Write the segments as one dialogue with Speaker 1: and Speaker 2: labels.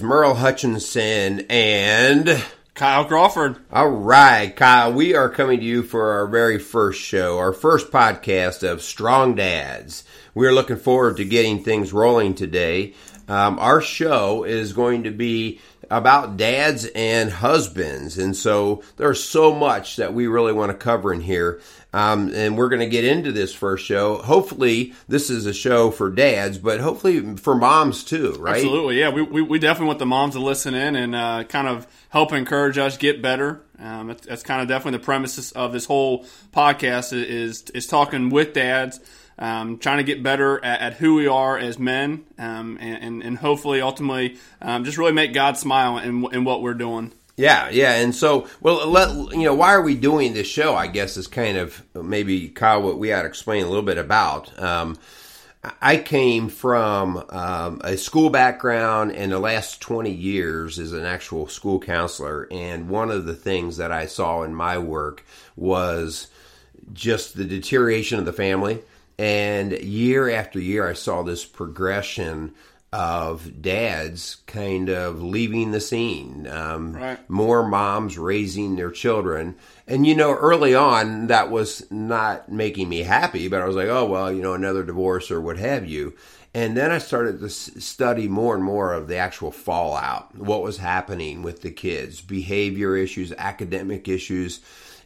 Speaker 1: Hello, this is Merle Hutchinson and
Speaker 2: Kyle Crawford.
Speaker 1: All right, Kyle, we are coming to you for our very first show, our first podcast of Strong Dads. We're looking forward to getting things rolling today. Um, our show is going to be about dads and husbands. And so there's so much that we really want to cover in here. Um, and we're going to get into this first show. Hopefully, this is a show for dads, but hopefully for moms too, right?
Speaker 2: Absolutely, yeah. We, we, we definitely want the moms to listen in and uh, kind of help encourage us get better. Um, that's, that's, kind of definitely the premise of this whole podcast is is talking with dads um, trying to get better at, at, who we are as men, um, and, and, hopefully, ultimately, um, just really make God smile in, in what we're doing.
Speaker 1: Yeah, yeah, and so well, let you know why are we doing this show? I guess is kind of maybe Kyle what we ought to explain a little bit about. Um, I came from um, a school background, and the last twenty years as an actual school counselor. And one of the things that I saw in my work was just the deterioration of the family and year after year, I saw this progression of dads kind of leaving the scene. Um, right. More moms raising their children. And, you know, early on, that was not making me happy, but I was like, oh, well, you know, another divorce or what have you. And then I started to study more and more of the actual fallout, what was happening with the kids, behavior issues, academic issues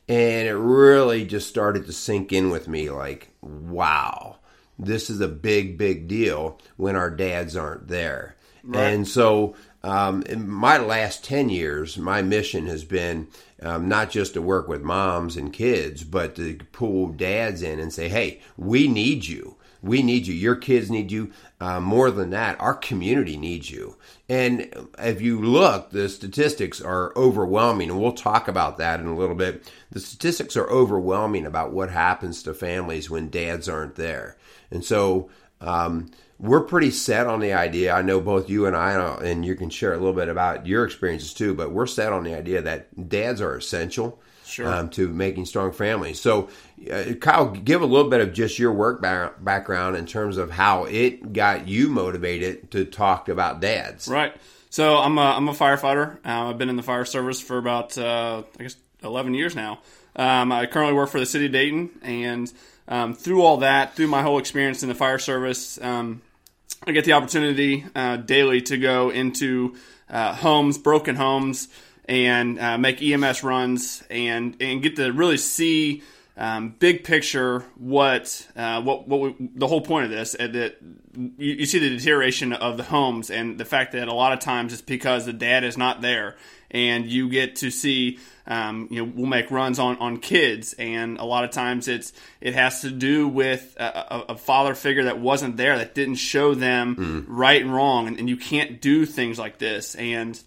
Speaker 1: and it really just started to sink in with me like, wow, this is a big, big deal when our dads aren't there. Right. And so, um, in my last 10 years, my mission has been um, not just to work with moms and kids, but to pull dads in and say, hey, we need you. We need you. Your kids need you. Uh, more than that, our community needs you. And if you look, the statistics are overwhelming, and we'll talk about that in a little bit. The statistics are overwhelming about what happens to families when dads aren't there. And so, um, we're pretty set on the idea. I know both you and I, and you can share a little bit about your experiences too, but we're set on the idea that dads are essential sure. um, to making strong families. So, uh, Kyle, give a little bit of just your work background in terms of how it got you motivated to talk about dads.
Speaker 2: Right. So I'm a, I'm a firefighter. Uh, I've been in the fire service for about uh, I guess 11 years now. Um, I currently work for the city of Dayton, and um, through all that, through my whole experience in the fire service, um, I get the opportunity uh, daily to go into uh, homes, broken homes, and uh, make EMS runs and and get to really see um, big picture what uh, what what we, the whole point of this uh, that you, you, see the deterioration of the homes and the fact that a lot of times it's because the dad is not there and you get to see um, you know we'll make runs on on kids and a lot of times it's it has to do with a, a, a father figure that wasn't there that didn't show them mm. right and wrong and, and you can't do things like this and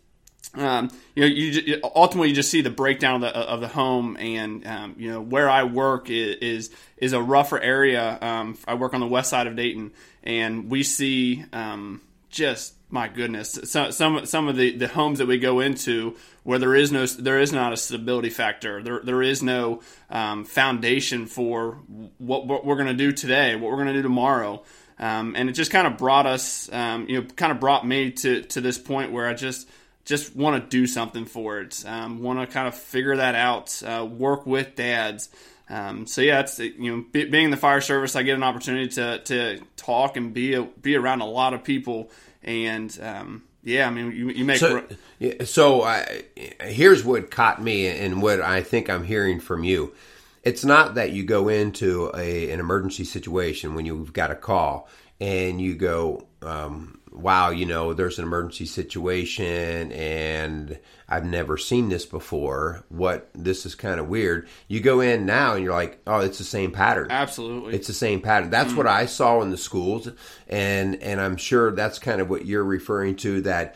Speaker 2: um, you know, you ultimately you just see the breakdown of the of the home, and um, you know where I work is is, is a rougher area. Um, I work on the west side of Dayton, and we see um, just my goodness, some some some of the, the homes that we go into where there is no there is not a stability factor. There there is no um, foundation for what, what we're going to do today, what we're going to do tomorrow. Um, and it just kind of brought us, you know, kind of brought me to, to this point where I just just want to do something for it. Um, want to kind of figure that out. Uh, work with dads. Um, so yeah, it's you know be, being in the fire service, I get an opportunity to to talk and be a, be around a lot of people, and um, yeah, I mean you, you make
Speaker 1: so. Yeah, so I, here's what caught me, and what I think I'm hearing from you. It's not that you go into a, an emergency situation when you've got a call and you go, um, wow, you know, there's an emergency situation and I've never seen this before. What this is kind of weird. You go in now and you're like, oh, it's the same pattern.
Speaker 2: Absolutely.
Speaker 1: It's the same pattern. That's mm. what I saw in the schools and and I'm sure that's kind of what you're referring to that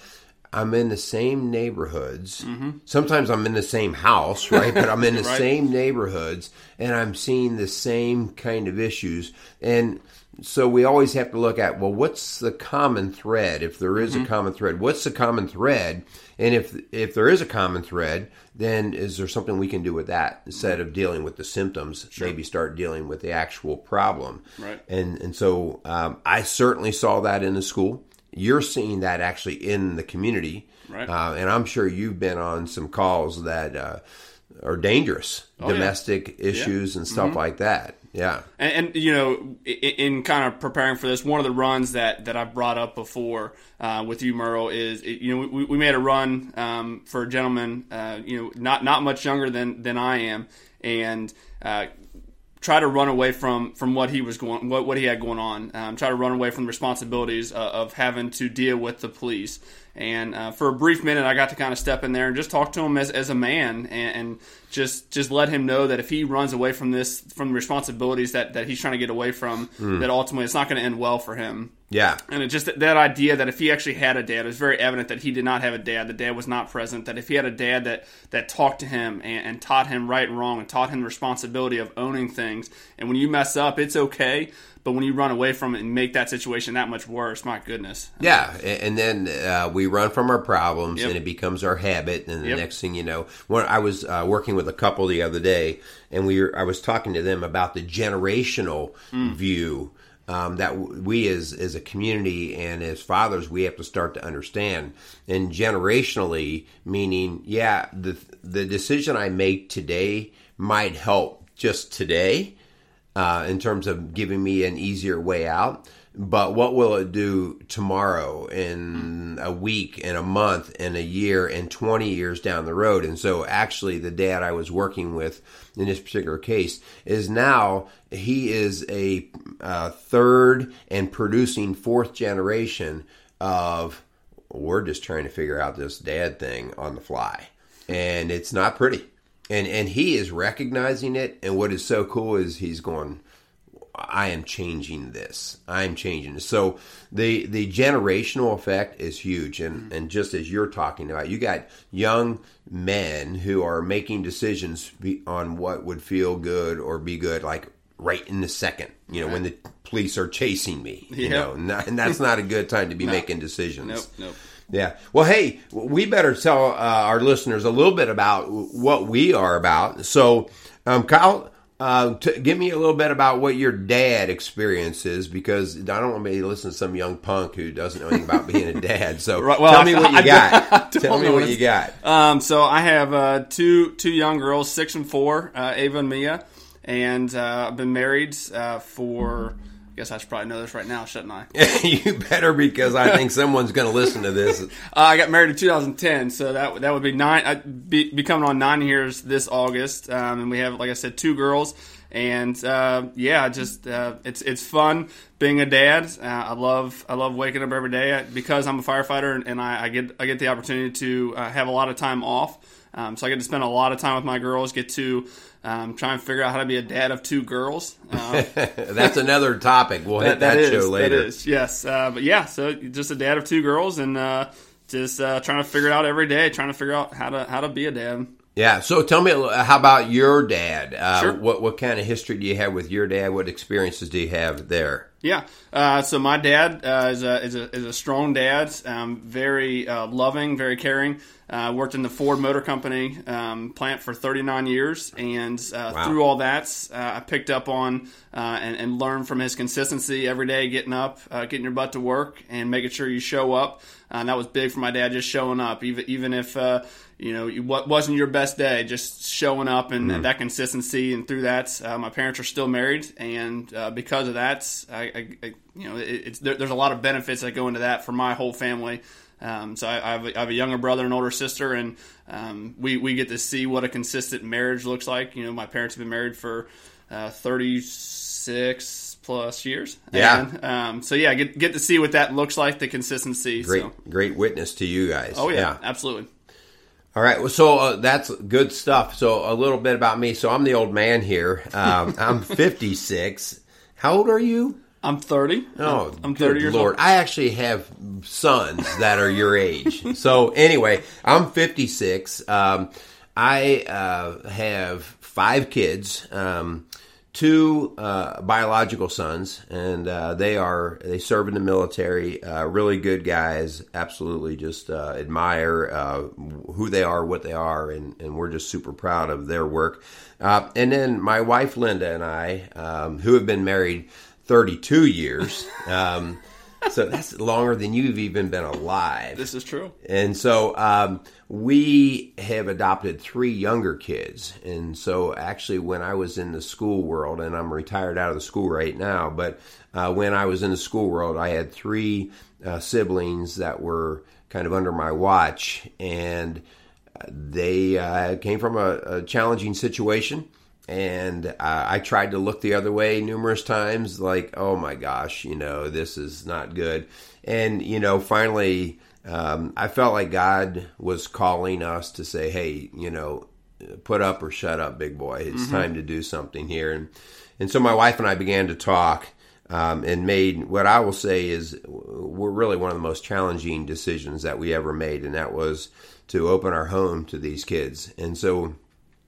Speaker 1: I'm in the same neighborhoods. Mm-hmm. Sometimes I'm in the same house, right? But I'm in the right. same neighborhoods and I'm seeing the same kind of issues. And so we always have to look at well what's the common thread if there is mm-hmm. a common thread what's the common thread and if if there is a common thread then is there something we can do with that instead of dealing with the symptoms sure. maybe start dealing with the actual problem
Speaker 2: right
Speaker 1: and and so um, i certainly saw that in the school you're seeing that actually in the community,
Speaker 2: Right.
Speaker 1: uh, and I'm sure you've been on some calls that uh, are dangerous,
Speaker 2: Oh, yeah. Mm-hmm.
Speaker 1: domestic issues and stuff like that. Yeah,
Speaker 2: And, and you know, in, in kind of preparing for this, one of the runs that, that I've brought up before uh, with you, Merle, is you know we, we made a run um, for a gentleman, uh, you know, not not much younger than than I am, and. Uh, try to run away from from what he was going what, what he had going on um, try to run away from the responsibilities uh, of having to deal with the police and uh, for a brief minute i got to kind of step in there and just talk to him as, as a man and, and just just let him know that if he runs away from this from the responsibilities that, that he's trying to get away from that ultimately it's not going to end well for him
Speaker 1: yeah,
Speaker 2: and it just that idea that if he actually had a dad, it was very evident that he did not have a dad. The dad was not present. That if he had a dad that that talked to him and, and taught him right and wrong and taught him the responsibility of owning things. And when you mess up, it's okay. But when you run away from it and make that situation that much worse, my goodness.
Speaker 1: Yeah, and then uh, we run from our problems,
Speaker 2: Yep.
Speaker 1: and it becomes our habit. And the
Speaker 2: Yep.
Speaker 1: next thing you know, when I was uh, working with a couple the other day, and we were, I was talking to them about the generational view um, that we as as a community and as fathers we have to start to understand. And generationally, meaning, yeah, the the decision I make today might help just today uh, in terms of giving me an easier way out. But what will it do tomorrow, in a week, in a month, in a year, and 20 years down the road? And so, actually, the dad I was working with in this particular case is now he is a uh, third and producing fourth generation of we're just trying to figure out this dad thing on the fly. And it's not pretty and and he is recognizing it. And what is so cool is he's going i am changing this. I'm changing this so the the generational effect is huge. And mm-hmm. and just as you're talking about you got young men who are making decisions on what would feel good or be good like right in the second you know when the police are chasing me you know and, that- and that's not a good time to be making decisions.
Speaker 2: Nope, nope.
Speaker 1: Yeah. Well, hey, we better tell uh, our listeners a little bit about what we are about. So, um, Kyle, uh, t- give me a little bit about what your dad experience is because I don't want to be listening to some young punk who doesn't know anything about being a dad. So,
Speaker 2: Right, well,
Speaker 1: tell me what you
Speaker 2: I
Speaker 1: got.
Speaker 2: don't
Speaker 1: tell me what you got.
Speaker 2: Um, so I have uh, two two young girls, six and four, uh, Ava and Mia, and uh, I've been married uh, for. I guess I should probably know this right now, shouldn't I?
Speaker 1: you better because I think someone's going to listen to this.
Speaker 2: Uh, I got married in 2010, so that that would be nine. I'd be, be coming on nine years this August, um, and we have, like I said, two girls. And uh, yeah, just uh, it's it's fun being a dad. Uh, I love I love waking up every day because I'm a firefighter, and, and I, I get I get the opportunity to uh, have a lot of time off. Um, so I get to spend a lot of time with my girls. Get to um, try and figure out how to be a dad of two girls. Um,
Speaker 1: That's another topic. We'll hit that,
Speaker 2: that
Speaker 1: show later.
Speaker 2: That is, yes. Uh, but yeah, so just a dad of two girls, and uh, just uh, trying to figure it out every day, trying to figure out how to how to be a dad.
Speaker 1: Yeah. So tell me, how about your dad? Uh,
Speaker 2: Sure.
Speaker 1: What what kind of history do you have with your dad? What experiences do you have there?
Speaker 2: Yeah. Uh, so my dad uh, is, a, is, a, is a strong dad, um, very uh, loving, very caring. Uh, worked in the Ford Motor Company um, plant for 39 years, and uh,
Speaker 1: Wow.
Speaker 2: through all that, uh, I picked up on uh, and, and learned from his consistency every day, getting up, uh, getting your butt to work, and making sure you show up. Uh, and that was big for my dad, just showing up, even even if uh, you know what wasn't your best day, just showing up and, and that consistency. And through that, uh, my parents are still married, and uh, because of that, I, I, I you know it, it's there, there's a lot of benefits that go into that for my whole family. Um, so I, I, have a, I have a younger brother and older sister, and um, we we get to see what a consistent marriage looks like. You know, my parents have been married for uh, 36 plus years.
Speaker 1: Yeah.
Speaker 2: And, um, so yeah, get get to see what that looks like, the consistency.
Speaker 1: Great,
Speaker 2: So.
Speaker 1: great witness to you guys.
Speaker 2: Oh yeah, absolutely.
Speaker 1: All right. Well, so uh, that's good stuff. So a little bit about me. So I'm the old man here. Um, I'm 56. How old are you?
Speaker 2: I'm 30.
Speaker 1: Oh,
Speaker 2: I'm 30 years
Speaker 1: Lord.
Speaker 2: old.
Speaker 1: I actually have sons that are your age. so anyway, I'm 56. Um, I uh, have five kids. Um, two uh, biological sons, and uh, they are they serve in the military. Uh, really good guys. Absolutely, just uh, admire uh, who they are, what they are, and, and we're just super proud of their work. Uh, and then my wife Linda and I, um, who have been married 32 years. Um, so that's longer than you've even been alive.
Speaker 2: This is true.
Speaker 1: And so um, we have adopted three younger kids. And so actually, when I was in the school world, and I'm retired out of the school right now, but uh, when I was in the school world, I had three uh, siblings that were kind of under my watch, and they uh, came from a, a, challenging situation. And uh, I tried to look the other way numerous times, like, oh my gosh, you know, this is not good. And, you know, finally, um, I felt like God was calling us to say, hey, you know, put up or shut up, big boy. It's mm-hmm. time to do something here. And, and so my wife and I began to talk um, and made what I will say is we're really one of the most challenging decisions that we ever made, and that was to open our home to these kids. And so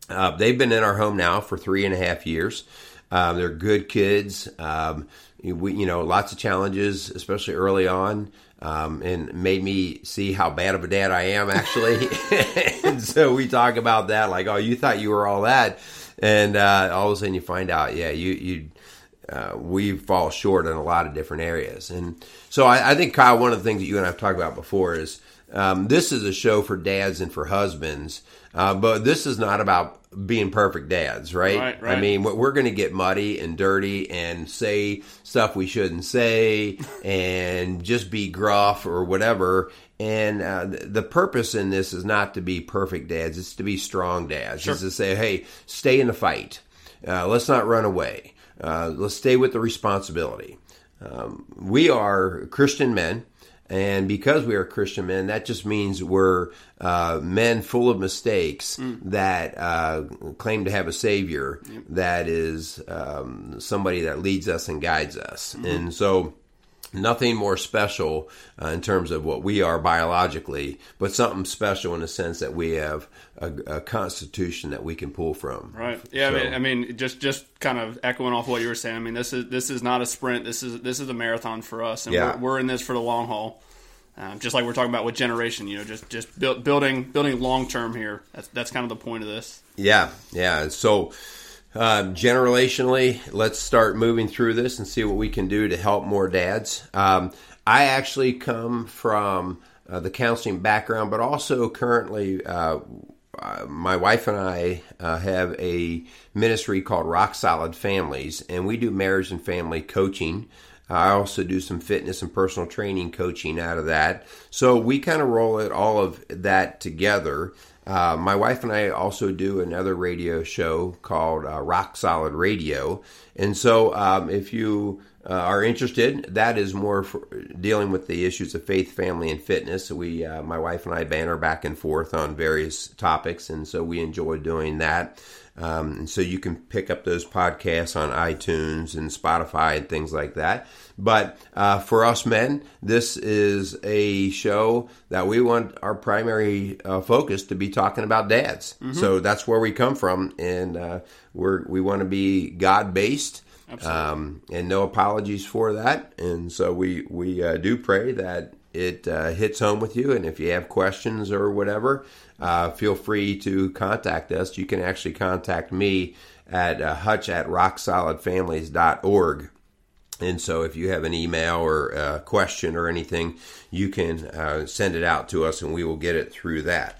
Speaker 1: uh, they've been in our home now for three and a half years. Um, they're good kids. Um, we, you know, lots of challenges, especially early on, um, and made me see how bad of a dad I am actually. and so we talk about that, like, oh, you thought you were all that, and uh, all of a sudden you find out, yeah, you you uh, we fall short in a lot of different areas. And so I, I, think, Kyle, one of the things that you and I have talked about before is um, this is a show for dads and for husbands, uh, but this is not about being perfect dads, right?
Speaker 2: right, right.
Speaker 1: I mean, we're going to get muddy and dirty and say stuff we shouldn't say and just be gruff or whatever. And uh, the purpose in this is not to be perfect dads; it's to be strong dads.
Speaker 2: Sure.
Speaker 1: It's to say, "Hey, stay in the fight. Uh, let's not run away." Uh, let's stay with the responsibility. Um, we are Christian men, and because we are Christian men, that just means we're uh, men full of mistakes mm. that uh, claim to have a Savior yep. that is um, somebody that leads us and guides us. Mm-hmm. And so nothing more special uh, in terms of what we are biologically, but something special in the sense that we have a, a constitution that we can pull from.
Speaker 2: Right. Yeah. So, I, mean, I mean, just just kind of echoing off what you were saying. I mean, this is this is not a sprint. This is this is a marathon for us, and yeah. we're, we're in this for the long haul. Um, just like we're talking about with generation, you know, just just build, building building long term here. That's that's kind of the point of this.
Speaker 1: Yeah. Yeah. So um, generationally, let's start moving through this and see what we can do to help more dads. Um, I actually come from uh, the counseling background, but also currently, uh, uh, my wife and I uh, have a ministry called Rock Solid Families, and we do marriage and family coaching. I also do some fitness and personal training coaching out of that. So we kind of roll it all of that together. Uh, my wife and I also do another radio show called uh, Rock Solid Radio. And so, um, if you uh, are interested, that is more dealing with the issues of faith, family, and fitness. So we, uh, my wife and I, banter back and forth on various topics, and so we enjoy doing that. Um, and so you can pick up those podcasts on iTunes and Spotify and things like that. But uh, for us men, this is a show that we want our primary uh, focus to be talking about dads. Mm-hmm. So that's where we come from, and uh, we're we want to be God based. Um, and no apologies for that. And so we we uh, do pray that it uh, hits home with you. And if you have questions or whatever, uh, feel free to contact us. You can actually contact me at uh, hutch at rocksolidfamilies.org. And so if you have an email or a question or anything, you can uh, send it out to us and we will get it through that.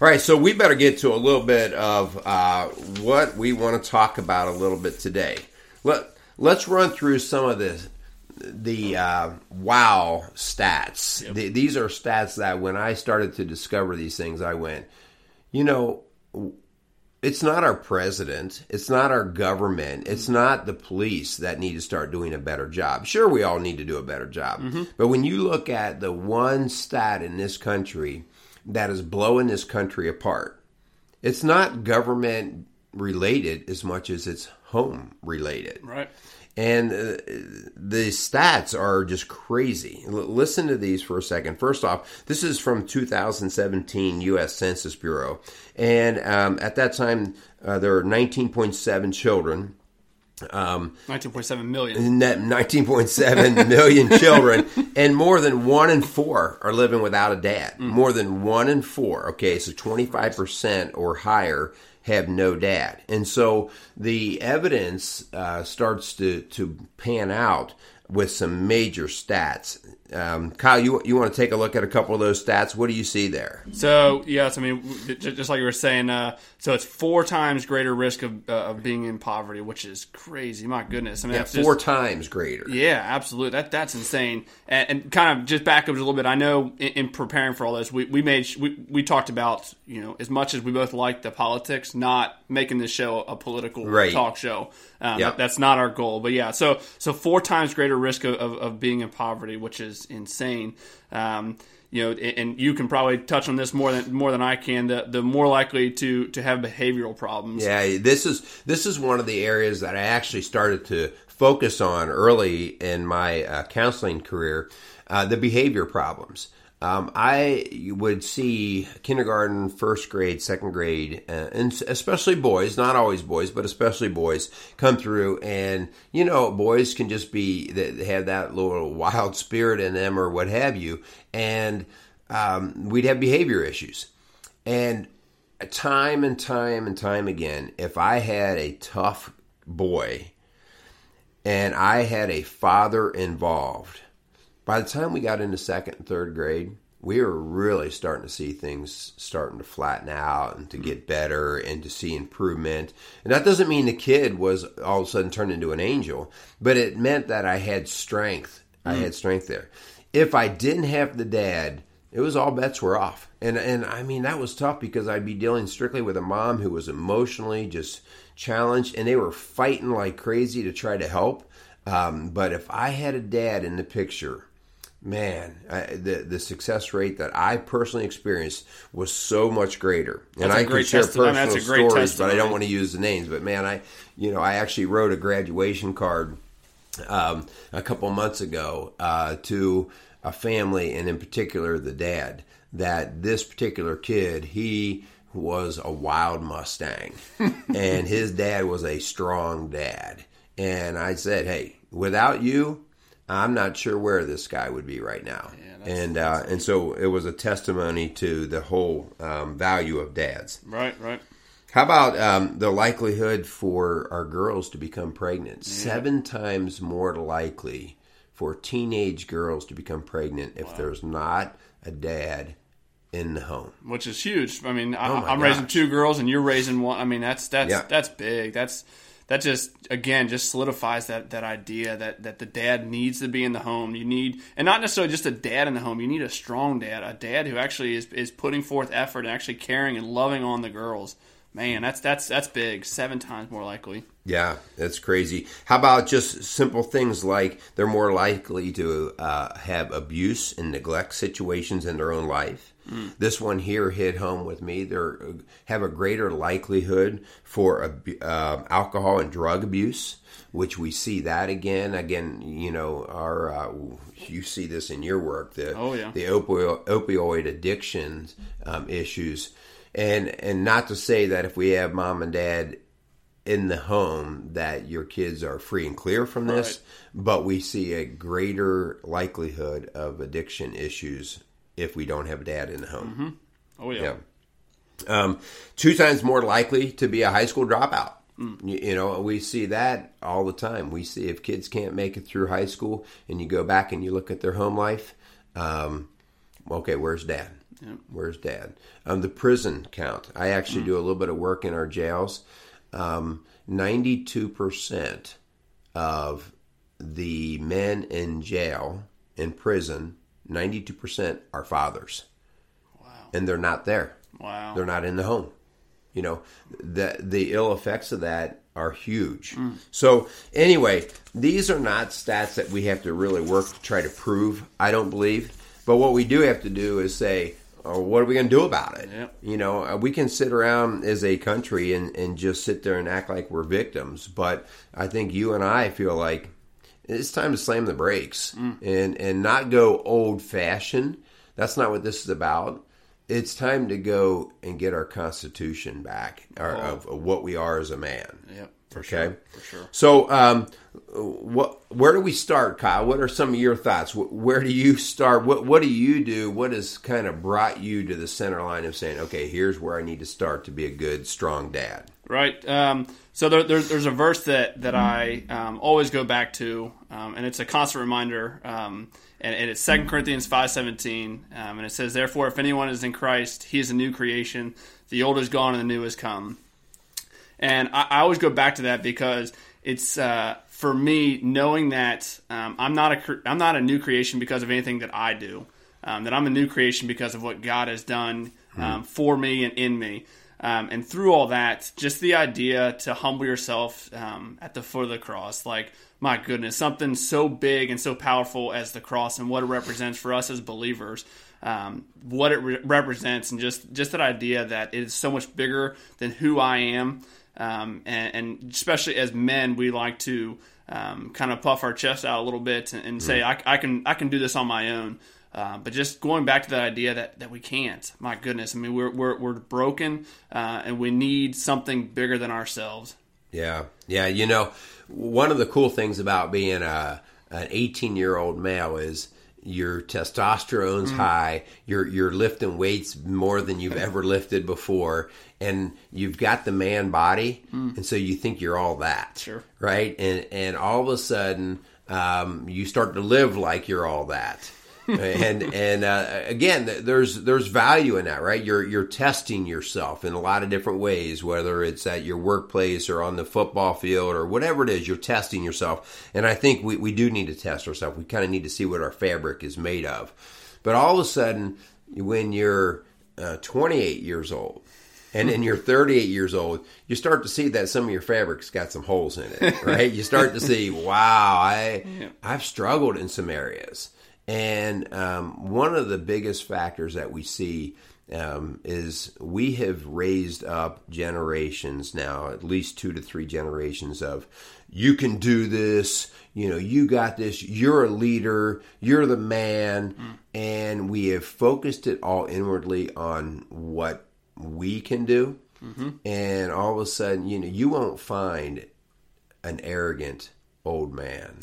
Speaker 1: All right, so we better get to a little bit of uh, what we want to talk about a little bit today. Let, let's run through some of the the uh, wow stats. Yep. The, these are stats that when I started to discover these things, I went, you know, it's not our president, it's not our government, it's not the police that need to start doing a better job. Sure, we all need to do a better job, mm-hmm. but when you look at the one stat in this country that is blowing this country apart, it's not government related as much as it's home related.
Speaker 2: Right.
Speaker 1: And uh, the stats are just crazy. L- listen to these for a second. First off, this is from 2017 U.S. Census Bureau. And um, at that time, uh, there were 19.7 children.
Speaker 2: Um, 19.7 million.
Speaker 1: 19.7 million children, and more than one in four are living without a dad. Mm. More than one in four. Okay, so 25% or higher have no dad. And so the evidence uh, starts to, to pan out with some major stats. Um, Kyle, you you want to take a look at a couple of those stats? What do you see there?
Speaker 2: So yes, I mean, just like you were saying, uh, so it's four times greater risk of, uh, of being in poverty, which is crazy. My goodness, I mean,
Speaker 1: yeah,
Speaker 2: that's
Speaker 1: four
Speaker 2: just,
Speaker 1: times greater.
Speaker 2: Yeah, absolutely. That that's insane. And, and, kind of just back up a little bit. I know in, in, preparing for all this, we, we made we, we talked about you know as much as we both like the politics, not making this show a political
Speaker 1: right.
Speaker 2: talk show. Um,
Speaker 1: yep.
Speaker 2: that, that's not our goal. But yeah, so so four times greater risk of, of, of being in poverty, which is insane. Um, you know, and you can probably touch on this more than more than I can. The the more likely to to have behavioral problems.
Speaker 1: Yeah, this is this is one of the areas that I actually started to focus on early in my uh, counseling career. Uh, the behavior problems. Um, I would see kindergarten, first grade, second grade, uh, and especially boys, not always boys, but especially boys, come through. And, you know, boys can just be, they have that little wild spirit in them or what have you. And um, we'd have behavior issues. And time and time and time again, if I had a tough boy and I had a father involved, by the time we got into second and third grade, we were really starting to see things starting to flatten out and to get better and to see improvement. And that doesn't mean the kid was all of a sudden turned into an angel, but it meant that I had strength. Mm. I had strength there. If I didn't have the dad, it was all bets were off. And and I mean that was tough because I'd be dealing strictly with a mom who was emotionally just challenged and they were fighting like crazy to try to help. Um, but if I had a dad in the picture, man, I, the the success rate that I personally experienced was so much greater. And I
Speaker 2: can
Speaker 1: share personal
Speaker 2: stories,
Speaker 1: testimony. but I don't want to use the names. But man, I you know I actually wrote a graduation card um, a couple months ago uh, to a family, and in particular the dad. That this particular kid, he was a wild Mustang, and his dad was a strong dad. And I said, hey, without you, I'm not sure where this guy would be right now. Yeah, and uh, and so it was a testimony to the whole um, value of dads.
Speaker 2: Right, right.
Speaker 1: How about um, the likelihood for our girls to become pregnant? Yeah. Seven times more likely for teenage girls to become pregnant if wow. there's not a dad in the home,
Speaker 2: which is huge. I mean, I, am raising two girls, and you're raising one. I mean, that's that's yeah. that's big. That's that just again just solidifies that that idea that that the dad needs to be in the home. You need and not necessarily just a dad in the home. You need a strong dad, a dad who actually is is putting forth effort and actually caring and loving on the girls. Man, that's that's that's big. Seven times more likely.
Speaker 1: Yeah, that's crazy. How about just simple things like they're more likely to uh, have abuse and neglect situations in their own life? Mm. This one here hit home with me. They have a greater likelihood for uh, alcohol and drug abuse, which we see that again. Again, you know, our uh, you see this in your work the
Speaker 2: oh, yeah.
Speaker 1: the opioid, opioid addictions um, issues, and and not to say that if we have mom and dad in the home that your kids are free and clear from this, right. but we see a greater likelihood of addiction issues if we don't have dad in the home.
Speaker 2: Mm-hmm. Oh yeah. yeah.
Speaker 1: Um, two times more likely to be a high school dropout.
Speaker 2: Mm.
Speaker 1: You, you, know, we see that all the time. We see if kids can't make it through high school, and you go back and you look at their home life. Um, okay, where's dad?
Speaker 2: Yeah.
Speaker 1: Where's dad? Um, the prison count. I actually mm. do a little bit of work in our jails. Um, ninety-two percent of the men in jail in prison 92% are fathers.
Speaker 2: Wow.
Speaker 1: And they're not there.
Speaker 2: Wow.
Speaker 1: They're not in the home. You know, the the ill effects of that are huge.
Speaker 2: Mm.
Speaker 1: So anyway, these are not stats that we have to really work to try to prove, I don't believe. But what we do have to do is say, oh, what are we going to do about it?
Speaker 2: Yep.
Speaker 1: You know, uh, we can sit around as a country and, and just sit there and act like we're victims. But I think you and I feel like it's time to slam the brakes
Speaker 2: mm.
Speaker 1: and and not go old fashioned. That's not what this is about. It's time to go and get our constitution back, our, oh. of, of, what we are as a man.
Speaker 2: Yep. For
Speaker 1: okay,
Speaker 2: sure. For sure.
Speaker 1: So, um, what? Where do we start, Kyle? What are some of your thoughts? Where do you start? What What do you do? What has kind of brought you to the center line of saying, okay, here's where I need to start to be a good, strong dad?
Speaker 2: Right. Um, so there, there, there's a verse that that I um, always go back to, um, and it's a constant reminder. Um, and, and it's Second Corinthians five seventeen, um, and it says, "Therefore, if anyone is in Christ, he is a new creation. The old is gone, and the new has come." And I, I always go back to that because it's uh, for me knowing that um, I'm not a I'm not a new creation because of anything that I do. Um, that I'm a new creation because of what God has done um, for me and in me. Um, and through all that, just the idea to humble yourself um, at the foot of the cross, like my goodness, something so big and so powerful as the cross and what it represents for us as believers, um, what it re- represents, and just just that idea that it is so much bigger than who I am, um, and, and especially as men, we like to um, kind of puff our chest out a little bit and, and say, I, I can I can do this on my own. Uh, but just going back to that idea that, that we can't. My goodness, I mean, we're we're, we're broken, uh, and we need something bigger than ourselves.
Speaker 1: Yeah, yeah. You know, one of the cool things about being a an 18 year old male is your testosterone's high. You're you're lifting weights more than you've ever lifted before, and you've got the man body, and so you think you're all that,
Speaker 2: Sure.
Speaker 1: right? And and all of a sudden, um, you start to live like you're all that. And and uh, again, there's there's value in that, right? You're you're testing yourself in a lot of different ways, whether it's at your workplace or on the football field or whatever it is. You're testing yourself, and I think we we do need to test ourselves. We kind of need to see what our fabric is made of. But all of a sudden, when you're uh, 28 years old, and then you're 38 years old, you start to see that some of your fabric's got some holes in it, right? you start to see, wow, I I've struggled in some areas. And um, one of the biggest factors that we see um, is we have raised up generations now, at least two to three generations of, you can do this, you know, you got this, you're a leader, you're the man. And we have focused it all inwardly on what we can do. And all of a sudden, you know, you won't find an arrogant old man.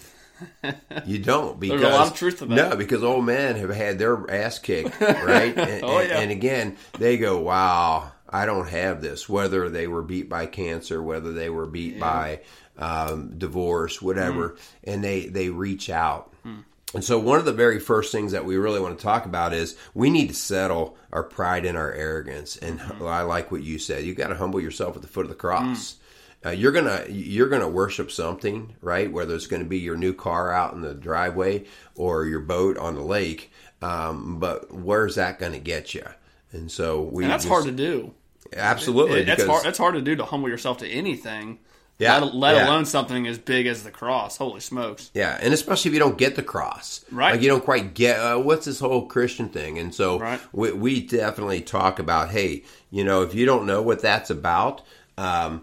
Speaker 1: You don't because
Speaker 2: a lot of truth to that.
Speaker 1: no, because old men have had their ass kicked, right? And,
Speaker 2: Oh, yeah.
Speaker 1: and again, they go, "Wow, I don't have this." Whether they were beat by cancer, whether they were beat by um, divorce, whatever,
Speaker 2: Mm.
Speaker 1: and they they reach out. And so, one of the very first things that we really want to talk about is we need to settle our pride and our arrogance. And
Speaker 2: Mm-hmm.
Speaker 1: I like what you said. You got to humble yourself at the foot of the cross.
Speaker 2: Mm.
Speaker 1: Uh, you're gonna you're gonna worship something, right? Whether it's going to be your new car out in the driveway or your boat on the lake, um, but where's that going to get you? And so we
Speaker 2: And that's
Speaker 1: just-
Speaker 2: hard to do.
Speaker 1: absolutely
Speaker 2: It- that's
Speaker 1: because
Speaker 2: hard. That's hard to do to humble yourself to anything.
Speaker 1: Yeah,
Speaker 2: Let, let
Speaker 1: yeah.
Speaker 2: alone something as big as the cross. Holy smokes!
Speaker 1: Yeah, and especially if you don't get the cross,
Speaker 2: Right.
Speaker 1: Like you don't quite get uh, what's this whole Christian thing, and so
Speaker 2: Right.
Speaker 1: we, we definitely talk about, hey, you know, if you don't know what that's about, um,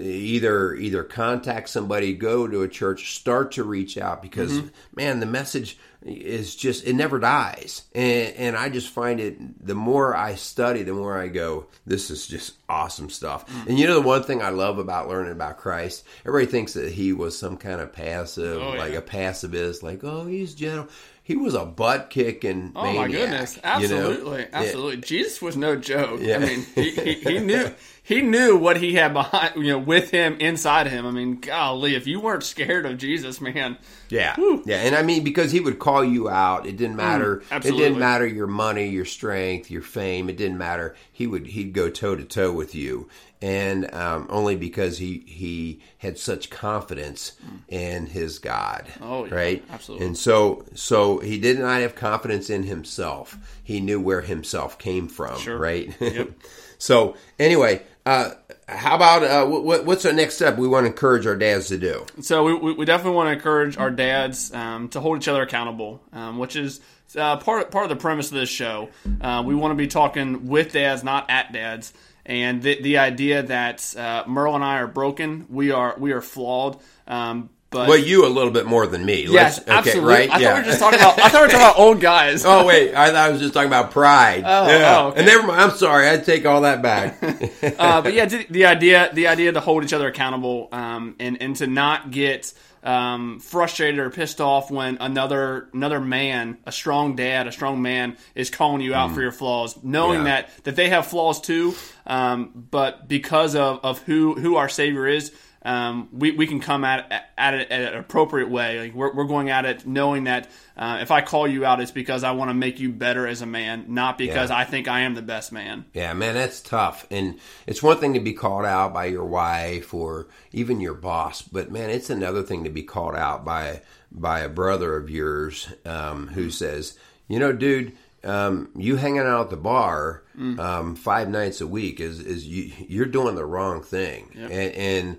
Speaker 1: either either contact somebody, go to a church, start to reach out because
Speaker 2: Mm-hmm.
Speaker 1: man, the message is just it never dies, and and I just find it the more I study, the more I go, this is just awesome stuff.
Speaker 2: Mm.
Speaker 1: And you know the one thing I love about learning about Christ, everybody thinks that he was some kind of passive,
Speaker 2: Oh, yeah.
Speaker 1: like a pacifist, like oh he's gentle. He was a butt kicking.
Speaker 2: Oh my goodness! Absolutely, absolutely. Jesus was no joke.
Speaker 1: Yeah.
Speaker 2: I mean, he, he, he knew he knew what he had behind, you know, with him inside him. I mean, golly, if you weren't scared of Jesus, man,
Speaker 1: Yeah,
Speaker 2: Whew.
Speaker 1: yeah, and I mean because he would call you out. It didn't matter. it
Speaker 2: Mm, absolutely.
Speaker 1: didn't matter your money, your strength, your fame. It didn't matter. He would he'd go toe to toe with you, and um, only because he he had such confidence in his God.
Speaker 2: Mm. Oh, yeah,
Speaker 1: right,
Speaker 2: absolutely.
Speaker 1: And so so he did not have confidence in himself. He knew where himself came from.
Speaker 2: Sure.
Speaker 1: Right.
Speaker 2: Yep.
Speaker 1: so anyway. Uh, how about uh, what, what's the next step we want to encourage our dads to do?
Speaker 2: So we, we we definitely want to encourage our dads um, to hold each other accountable, um, which is uh, part part of the premise of this show. Uh, we want to be talking with dads, not at dads, and the the idea that uh, Merle and I are broken, we are we are flawed. Um, But
Speaker 1: Well, you a little bit more than me.
Speaker 2: yes,
Speaker 1: okay,
Speaker 2: absolutely.
Speaker 1: right?
Speaker 2: I
Speaker 1: yeah.
Speaker 2: thought we were just talking about. I thought we were talking about old guys.
Speaker 1: Oh wait, I thought I was just talking about pride.
Speaker 2: Oh,
Speaker 1: yeah.
Speaker 2: oh, okay.
Speaker 1: And never mind. I'm sorry. I take all that back.
Speaker 2: uh, but yeah, the, idea the idea to hold each other accountable um, and and to not get um, frustrated or pissed off when another another man, a strong dad, a strong man, is calling you out for your flaws, knowing
Speaker 1: Mm. Yeah.
Speaker 2: that that they have flaws too, um, but because of, of who who our Savior is. Um, we, we can come at, at it at an appropriate way. Like we're, we're going at it knowing that uh, if I call you out, it's because I want to make you better as a man, not because
Speaker 1: Yeah.
Speaker 2: I think I am the best man.
Speaker 1: Yeah, man, that's tough. And it's one thing to be called out by your wife or even your boss, but man, it's another thing to be called out by by a brother of yours um, who says, you know, dude, um, you hanging out at the bar um, five nights a week is is you, you're doing the wrong thing, and, and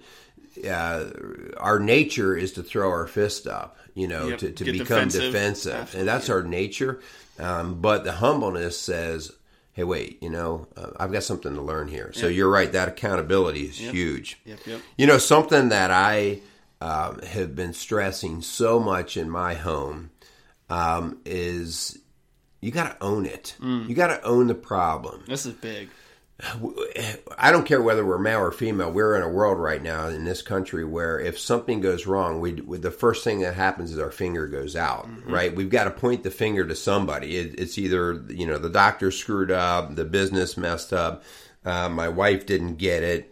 Speaker 1: uh, our nature is to throw our fist up, you know,
Speaker 2: Yep,
Speaker 1: to, to
Speaker 2: get
Speaker 1: become
Speaker 2: defensive.
Speaker 1: defensive, and that's our nature. Um, but the humbleness says, "Hey, wait, you know, uh, I've got something to learn here." So you're right; that accountability is huge.
Speaker 2: Yep, yep.
Speaker 1: You know, something that I um, have been stressing so much in my home um, is you got to own it.
Speaker 2: Mm.
Speaker 1: You got to own the problem.
Speaker 2: This is big.
Speaker 1: I don't care whether we're male or female. We're in a world right now in this country where if something goes wrong, we, we the first thing that happens is our finger goes out. Right? We've got to point the finger to somebody. It, it's either you know the doctor screwed up, the business messed up, uh, my wife didn't get it,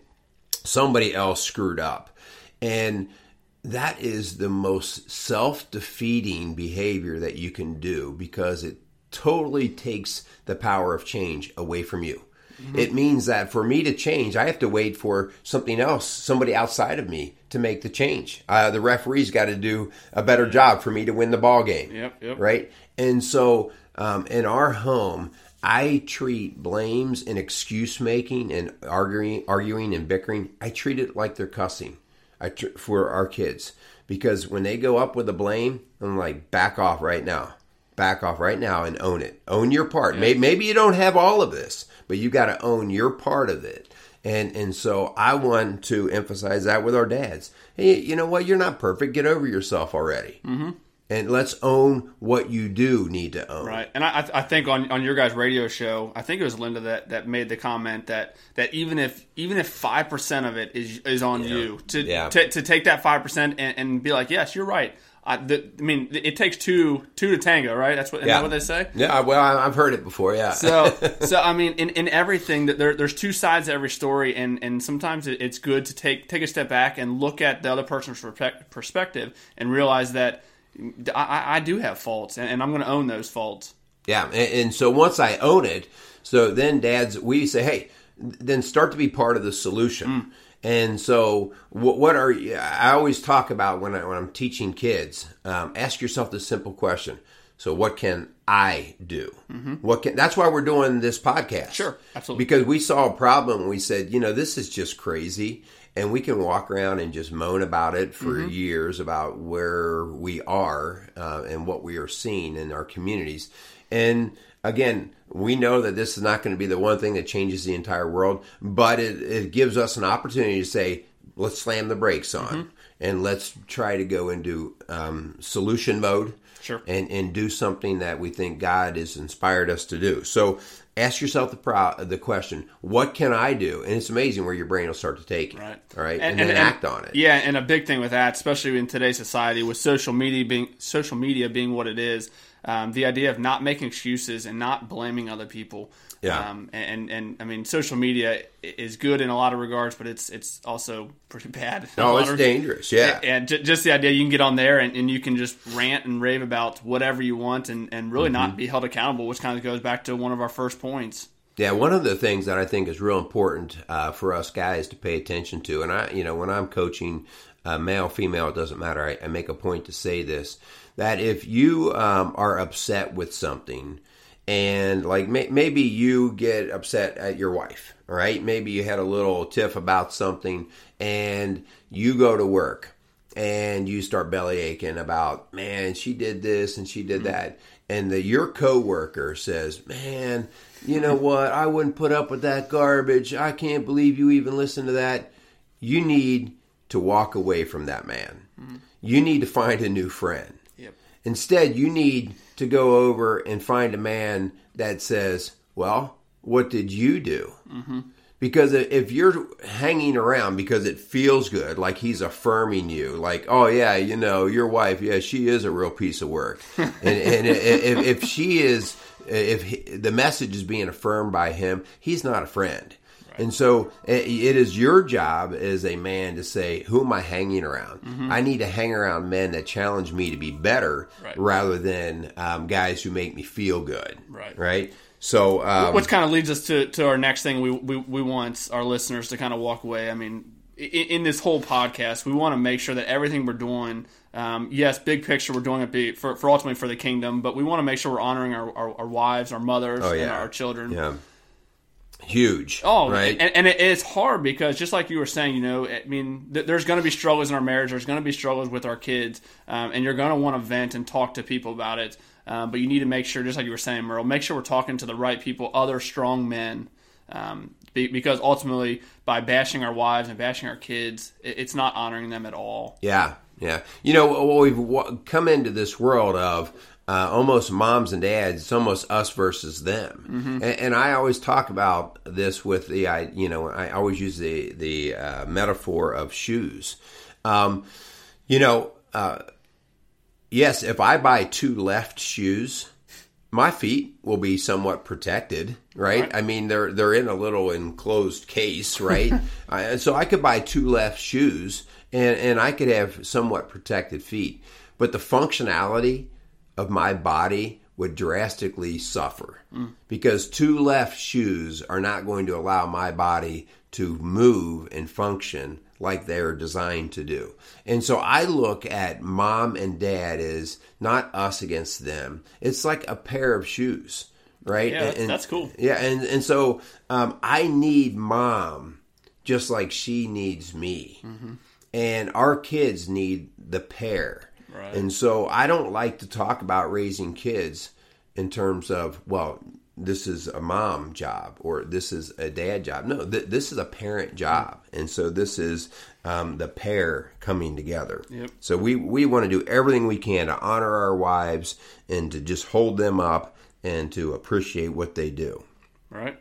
Speaker 1: somebody else screwed up, and that is the most self-defeating behavior that you can do because it totally takes the power of change away from you. It means that for me to change, I have to wait for something else, somebody outside of me to make the change. Uh, the referee's got to do a better job for me to win the ball game.
Speaker 2: Yep, yep.
Speaker 1: Right? And so um, in our home, I treat blames and excuse making and arguing, arguing and bickering. I treat it like they're cussing. I tr- for our kids because when they go up with a blame, I'm like, back off right now, back off right now and own it. Own your part. Maybe, maybe you don't have all of this, but you got to own your part of it. And and so I want to emphasize that with our dads. Hey, you know what? You're not perfect. Get over yourself already. Mm-hmm. And let's own what you do need to own.
Speaker 2: Right, and I, I think on, on your guys' radio show, I think it was Linda that, that made the comment that, that even if even if five percent of it is is on you to,
Speaker 1: Yeah.
Speaker 2: to to take that five percent and, and be like, yes, you're right. I, the, I mean, it takes two two to tango, right? That's what isn't that what they say.
Speaker 1: Yeah. Well, I- I've heard it before. Yeah.
Speaker 2: So, so I mean, in, in everything that there, there's two sides to every story, and, and sometimes it, it's good to take take a step back and look at the other person's perspective and realize that I, I- I do have faults, and, and I'm going to own those faults.
Speaker 1: Yeah, and, and so once I own it, so then dads, we say, hey, then start to be part of the solution. Mm. And so, what, what are you- I always talk about when I when I'm teaching kids? Um, ask yourself this simple question: So, what can I do? What can? That's why we're doing this podcast.
Speaker 2: Sure, absolutely.
Speaker 1: Because we saw a problem, we said, you know, this is just crazy, and we can walk around and just moan about it for years about where we are uh, and what we are seeing in our communities. And again, we know that this is not going to be the one thing that changes the entire world, but it, it gives us an opportunity to say, let's slam the brakes on and let's try to go into um, solution mode
Speaker 2: Sure.
Speaker 1: and, and do something that we think God has inspired us to do. So ask yourself the pro- the question, what can I do? And it's amazing where your brain will start to take it.
Speaker 2: Right.
Speaker 1: All right. And, then act on it.
Speaker 2: Yeah, and a big thing with that, especially in today's society, with social media being social media being what it is, um, the idea of not making excuses and not blaming other people.
Speaker 1: Yeah.
Speaker 2: Um, and, and I mean, social media is good in a lot of regards, but it's it's also pretty bad.
Speaker 1: Oh, it's
Speaker 2: of-
Speaker 1: dangerous. Yeah.
Speaker 2: and ju- just the idea you can get on there and, and you can just rant and rave about whatever you want and, and really
Speaker 1: Mm-hmm.
Speaker 2: not be held accountable, which kind of goes back to one of our first points.
Speaker 1: Yeah, one of the things that I think is real important uh, for us guys to pay attention to, and I, you know, when I'm coaching uh, male, female, it doesn't matter. I, I make a point to say this: that if you um, are upset with something, and like may, maybe you get upset at your wife, all right? Maybe you had a little tiff about something, and you go to work and you start belly aching about, man, she did this and she did that, and the, your coworker says, man, you know what? I wouldn't put up with that garbage. I can't believe you even listened to that. You need to walk away from that man. you need to find a new friend. Instead, you need to go over and find a man that says, Well, what did you do? Mm-hmm. Because if you're hanging around because it feels good, like he's affirming you, like, oh, yeah, you know, your wife, yeah, she is a real piece of work. and, and if, if she is, if he, the message is being affirmed by him, he's not a friend. And so it is your job as a man to say, who am I hanging around? Mm-hmm. I need to hang around men that challenge me to be better
Speaker 2: Right.
Speaker 1: rather than um, guys who make me feel good.
Speaker 2: Right.
Speaker 1: Right. So, um,
Speaker 2: Which kind of leads us to, to our next thing we, we, we want our listeners to kind of walk away. I mean, in, in this whole podcast, we want to make sure that everything we're doing, um, yes, big picture, we're doing it for, for ultimately for the kingdom, but we want to make sure we're honoring our, our, our wives, our mothers, and
Speaker 1: Oh, yeah.
Speaker 2: our children.
Speaker 1: yeah, huge.
Speaker 2: Oh,
Speaker 1: right.
Speaker 2: and, and it, it's hard because just like you were saying, you know, I mean, th- there's going to be struggles in our marriage. There's going to be struggles with our kids, um, and you're going to want to vent and talk to people about it. Um, but you need to make sure, just like you were saying, Merle, make sure we're talking to the right people, other strong men, um, be, because ultimately, by bashing our wives and bashing our kids, it, it's not honoring them at all.
Speaker 1: Yeah, yeah. You know, we've come into this world of uh, almost moms and dads. It's almost us versus them. And, and I always talk about this with the, I, you know, I always use the the uh, metaphor of shoes. Um, you know, uh, yes, if I buy two left shoes, my feet will be somewhat protected, right?
Speaker 2: Right.
Speaker 1: I mean, they're they're in a little enclosed case, right? so I could buy two left shoes, and and I could have somewhat protected feet, but the functionality of my body would drastically suffer because two left shoes are not going to allow my body to move and function like they're designed to do. And so I look at mom and dad as not us against them. It's like a pair of shoes, right?
Speaker 2: Yeah, that's- that's cool.
Speaker 1: Yeah, and and so um, I need mom just like she needs me,
Speaker 2: Mm-hmm.
Speaker 1: and our kids need the pair.
Speaker 2: Right.
Speaker 1: And so I don't like to talk about raising kids in terms of well, this is a mom job or this is a dad job. No, th- this is a parent job, and so this is um, the pair coming together.
Speaker 2: Yep.
Speaker 1: So we we want to do everything we can to honor our wives and to just hold them up and to appreciate what they do.
Speaker 2: Right?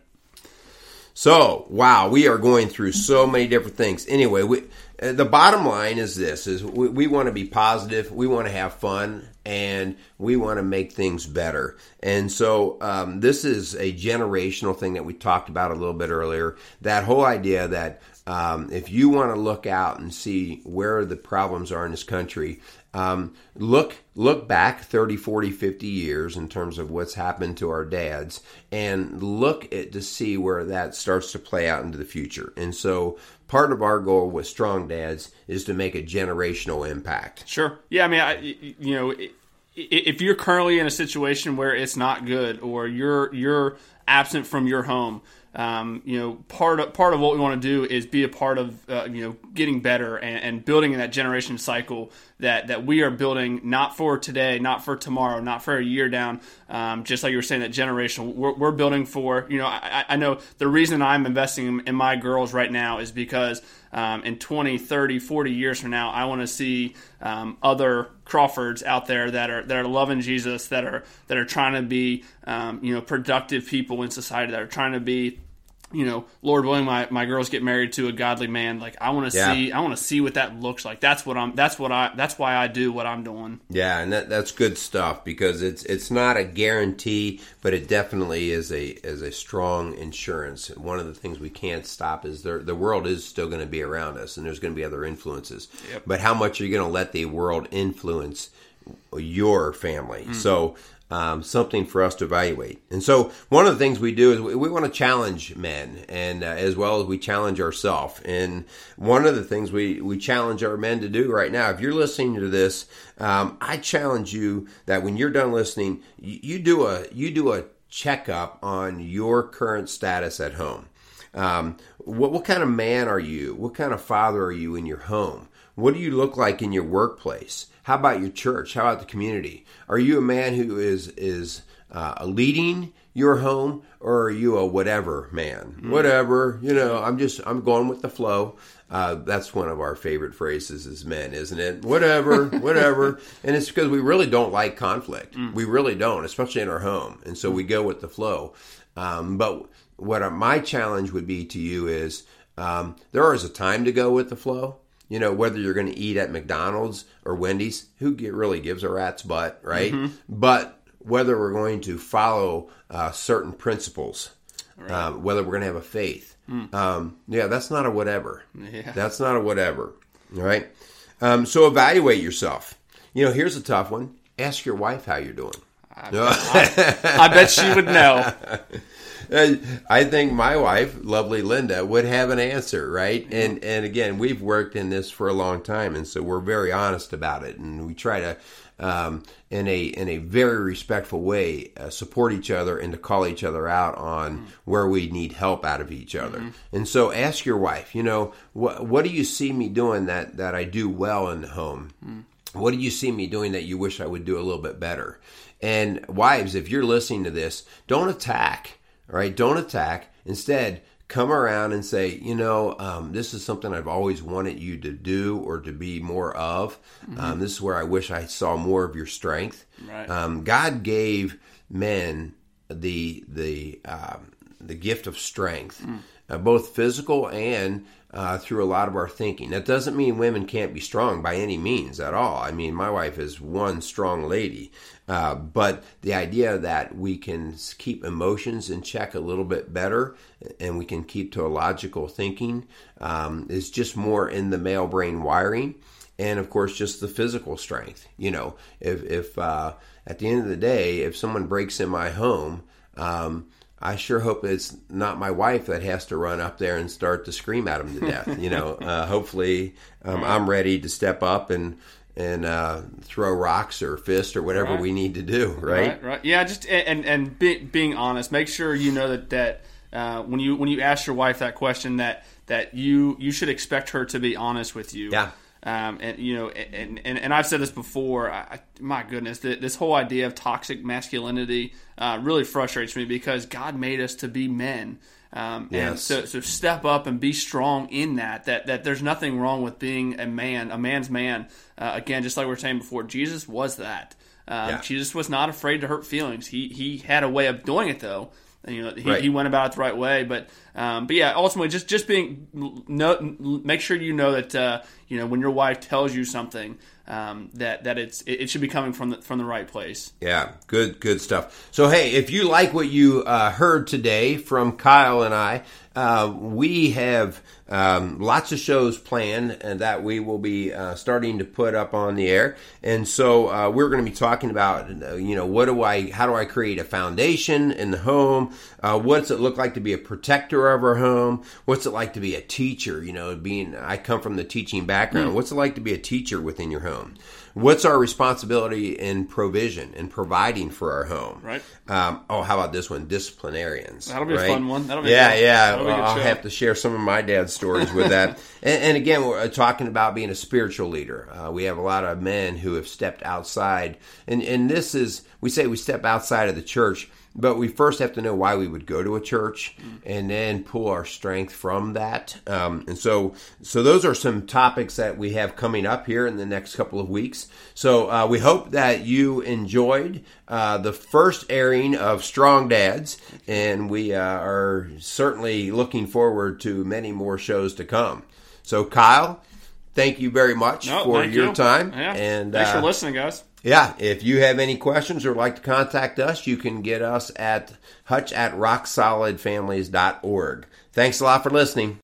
Speaker 1: So, wow, we are going through so many different things. Anyway, we, uh, the bottom line is this: is we, we want to be positive, we want to have fun, and we want to make things better. And so, um, this is a generational thing that we talked about a little bit earlier. That whole idea that um, if you want to look out and see where the problems are in this country, um, look look back 30 40 50 years in terms of what's happened to our dads and look at to see where that starts to play out into the future and so part of our goal with strong dads is to make a generational impact
Speaker 2: Sure. Yeah, I mean, I, you know, if you're currently in a situation where it's not good or you're you're absent from your home, um, you know, part of part of what we want to do is be a part of uh, you know getting better and, and building in that generation cycle that that we are building not for today, not for tomorrow, not for a year down. Um, just like you were saying, that generation we're, we're building for. You know, I, I know the reason I'm investing in, my girls right now is because um, in 20, 30, 40 years from now, I want to see um, other Crawfords out there that are that are loving Jesus, that are that are trying to be um, you know productive people in society, that are trying to be you know, Lord willing, my, my girls get married to a godly man. Like I want to
Speaker 1: Yeah.
Speaker 2: see, I want to see what that looks like. That's what I'm. That's what I. That's why I do what I'm doing.
Speaker 1: yeah and that, that's good stuff because it's it's not a guarantee but it definitely is a is a strong insurance one of the things we can't stop is there the world is still going to be around us and there's going to be other influences
Speaker 2: Yep.
Speaker 1: but how much are you going to let the world influence your family mm-hmm. so um, something for us to evaluate and so one of the things we do is we, we want to challenge men and uh, as well as we challenge ourselves and one of the things we, we challenge our men to do right now if you're listening to this um, i challenge you that when you're done listening you, you do a you do a checkup on your current status at home um, what, what kind of man are you? What kind of father are you in your home? What do you look like in your workplace? How about your church? How about the community? Are you a man who is is uh, leading your home, or are you a whatever man? Mm. Whatever, you know. I'm just I'm going with the flow. Uh, that's one of our favorite phrases as men, isn't it? Whatever, whatever. And it's because we really don't like conflict. Mm. We really don't, especially in our home. And so we go with the flow. Um, but what my challenge would be to you is um, there is a time to go with the flow. You know, whether you're going to eat at McDonald's or Wendy's, who get, really gives a rat's butt, right? Mm-hmm. But whether we're going to follow uh, certain principles, right. um, whether we're going to have a faith, mm. um, yeah, that's not a whatever. Yeah. That's not a whatever, right? Um, so evaluate yourself. You know, here's a tough one. Ask your wife how you're doing.
Speaker 2: I, I, I bet she would know.
Speaker 1: I think my wife, lovely Linda, would have an answer, right? And and again, we've worked in this for a long time, and so we're very honest about it, and we try to, um, in a in a very respectful way, uh, support each other and to call each other out on mm-hmm. where we need help out of each other. Mm-hmm. And so, ask your wife, you know, what what do you see me doing that that I do well in the home? Mm-hmm. What do you see me doing that you wish I would do a little bit better? And wives, if you're listening to this, don't attack all right, don't attack. Instead, come around and say, you know, um, this is something I've always wanted you to do or to be more of. Mm-hmm. Um, this is where I wish I saw more of your strength. Right. Um, God gave men the the um, the gift of strength, mm. uh, both physical and uh, through a lot of our thinking. That doesn't mean women can't be strong by any means at all. I mean, my wife is one strong lady, uh, but the idea that we can keep emotions in check a little bit better and we can keep to a logical thinking um, is just more in the male brain wiring. And of course, just the physical strength. You know, if, if uh, at the end of the day, if someone breaks in my home, um, I sure hope it's not my wife that has to run up there and start to scream at him to death. You know, uh, hopefully um, I'm ready to step up and and uh, throw rocks or fists or whatever right. we need to do. Right?
Speaker 2: right, right. Yeah, just and and be, being honest. Make sure you know that that uh, when you when you ask your wife that question that that you you should expect her to be honest with you.
Speaker 1: Yeah.
Speaker 2: Um, and you know, and, and, and I've said this before. I, my goodness, this whole idea of toxic masculinity uh, really frustrates me because God made us to be men. Um, yes. And so, so step up and be strong in that. That that there's nothing wrong with being a man, a man's man. Uh, again, just like we were saying before, Jesus was that. Um, yeah. Jesus was not afraid to hurt feelings. He he had a way of doing it though. You know, he, right. he, went about it the right way. But um, but yeah, ultimately, just just being no, make sure you know that uh, you know when your wife tells you something um, that that it's it, should be coming from the from the right place.
Speaker 1: Yeah, good good stuff. So hey, if you like what you uh, heard today from Kyle and I, uh, we have um, lots of shows planned and that we will be uh, starting to put up on the air. And so uh, we're going to be talking about, you know, what do I, how do I create a foundation in the home? Uh, what's it look like to be a protector of our home? What's it like to be a teacher? You know, being, I come from the teaching background. Mm. What's it like to be a teacher within your home? What's our responsibility in provision and providing for our home?
Speaker 2: Right.
Speaker 1: Um, oh, how about this one? Disciplinarians.
Speaker 2: That'll be
Speaker 1: right?
Speaker 2: a fun one. That'll
Speaker 1: be yeah, yeah. Well, I'll have to share some of my dad's stories with that. and, and, again, we're uh, talking about being a spiritual leader. Uh, we have a lot of men who have stepped outside, and and this is we say we step outside of the church but we first have to know why we would go to a church and then pull our strength from that. Um, and so so those are some topics that we have coming up here in the next couple of weeks. So uh, we hope that you enjoyed uh, the first airing of strong dads. And we uh, are certainly looking forward to many more shows to come. So kyle thank you very much no, for your you. time.
Speaker 2: Yeah. and thanks for uh, listening guys
Speaker 1: yeah, if you have any questions or like to contact us, you can get us at hutch at rocksolidfamilies.org. Thanks a lot for listening.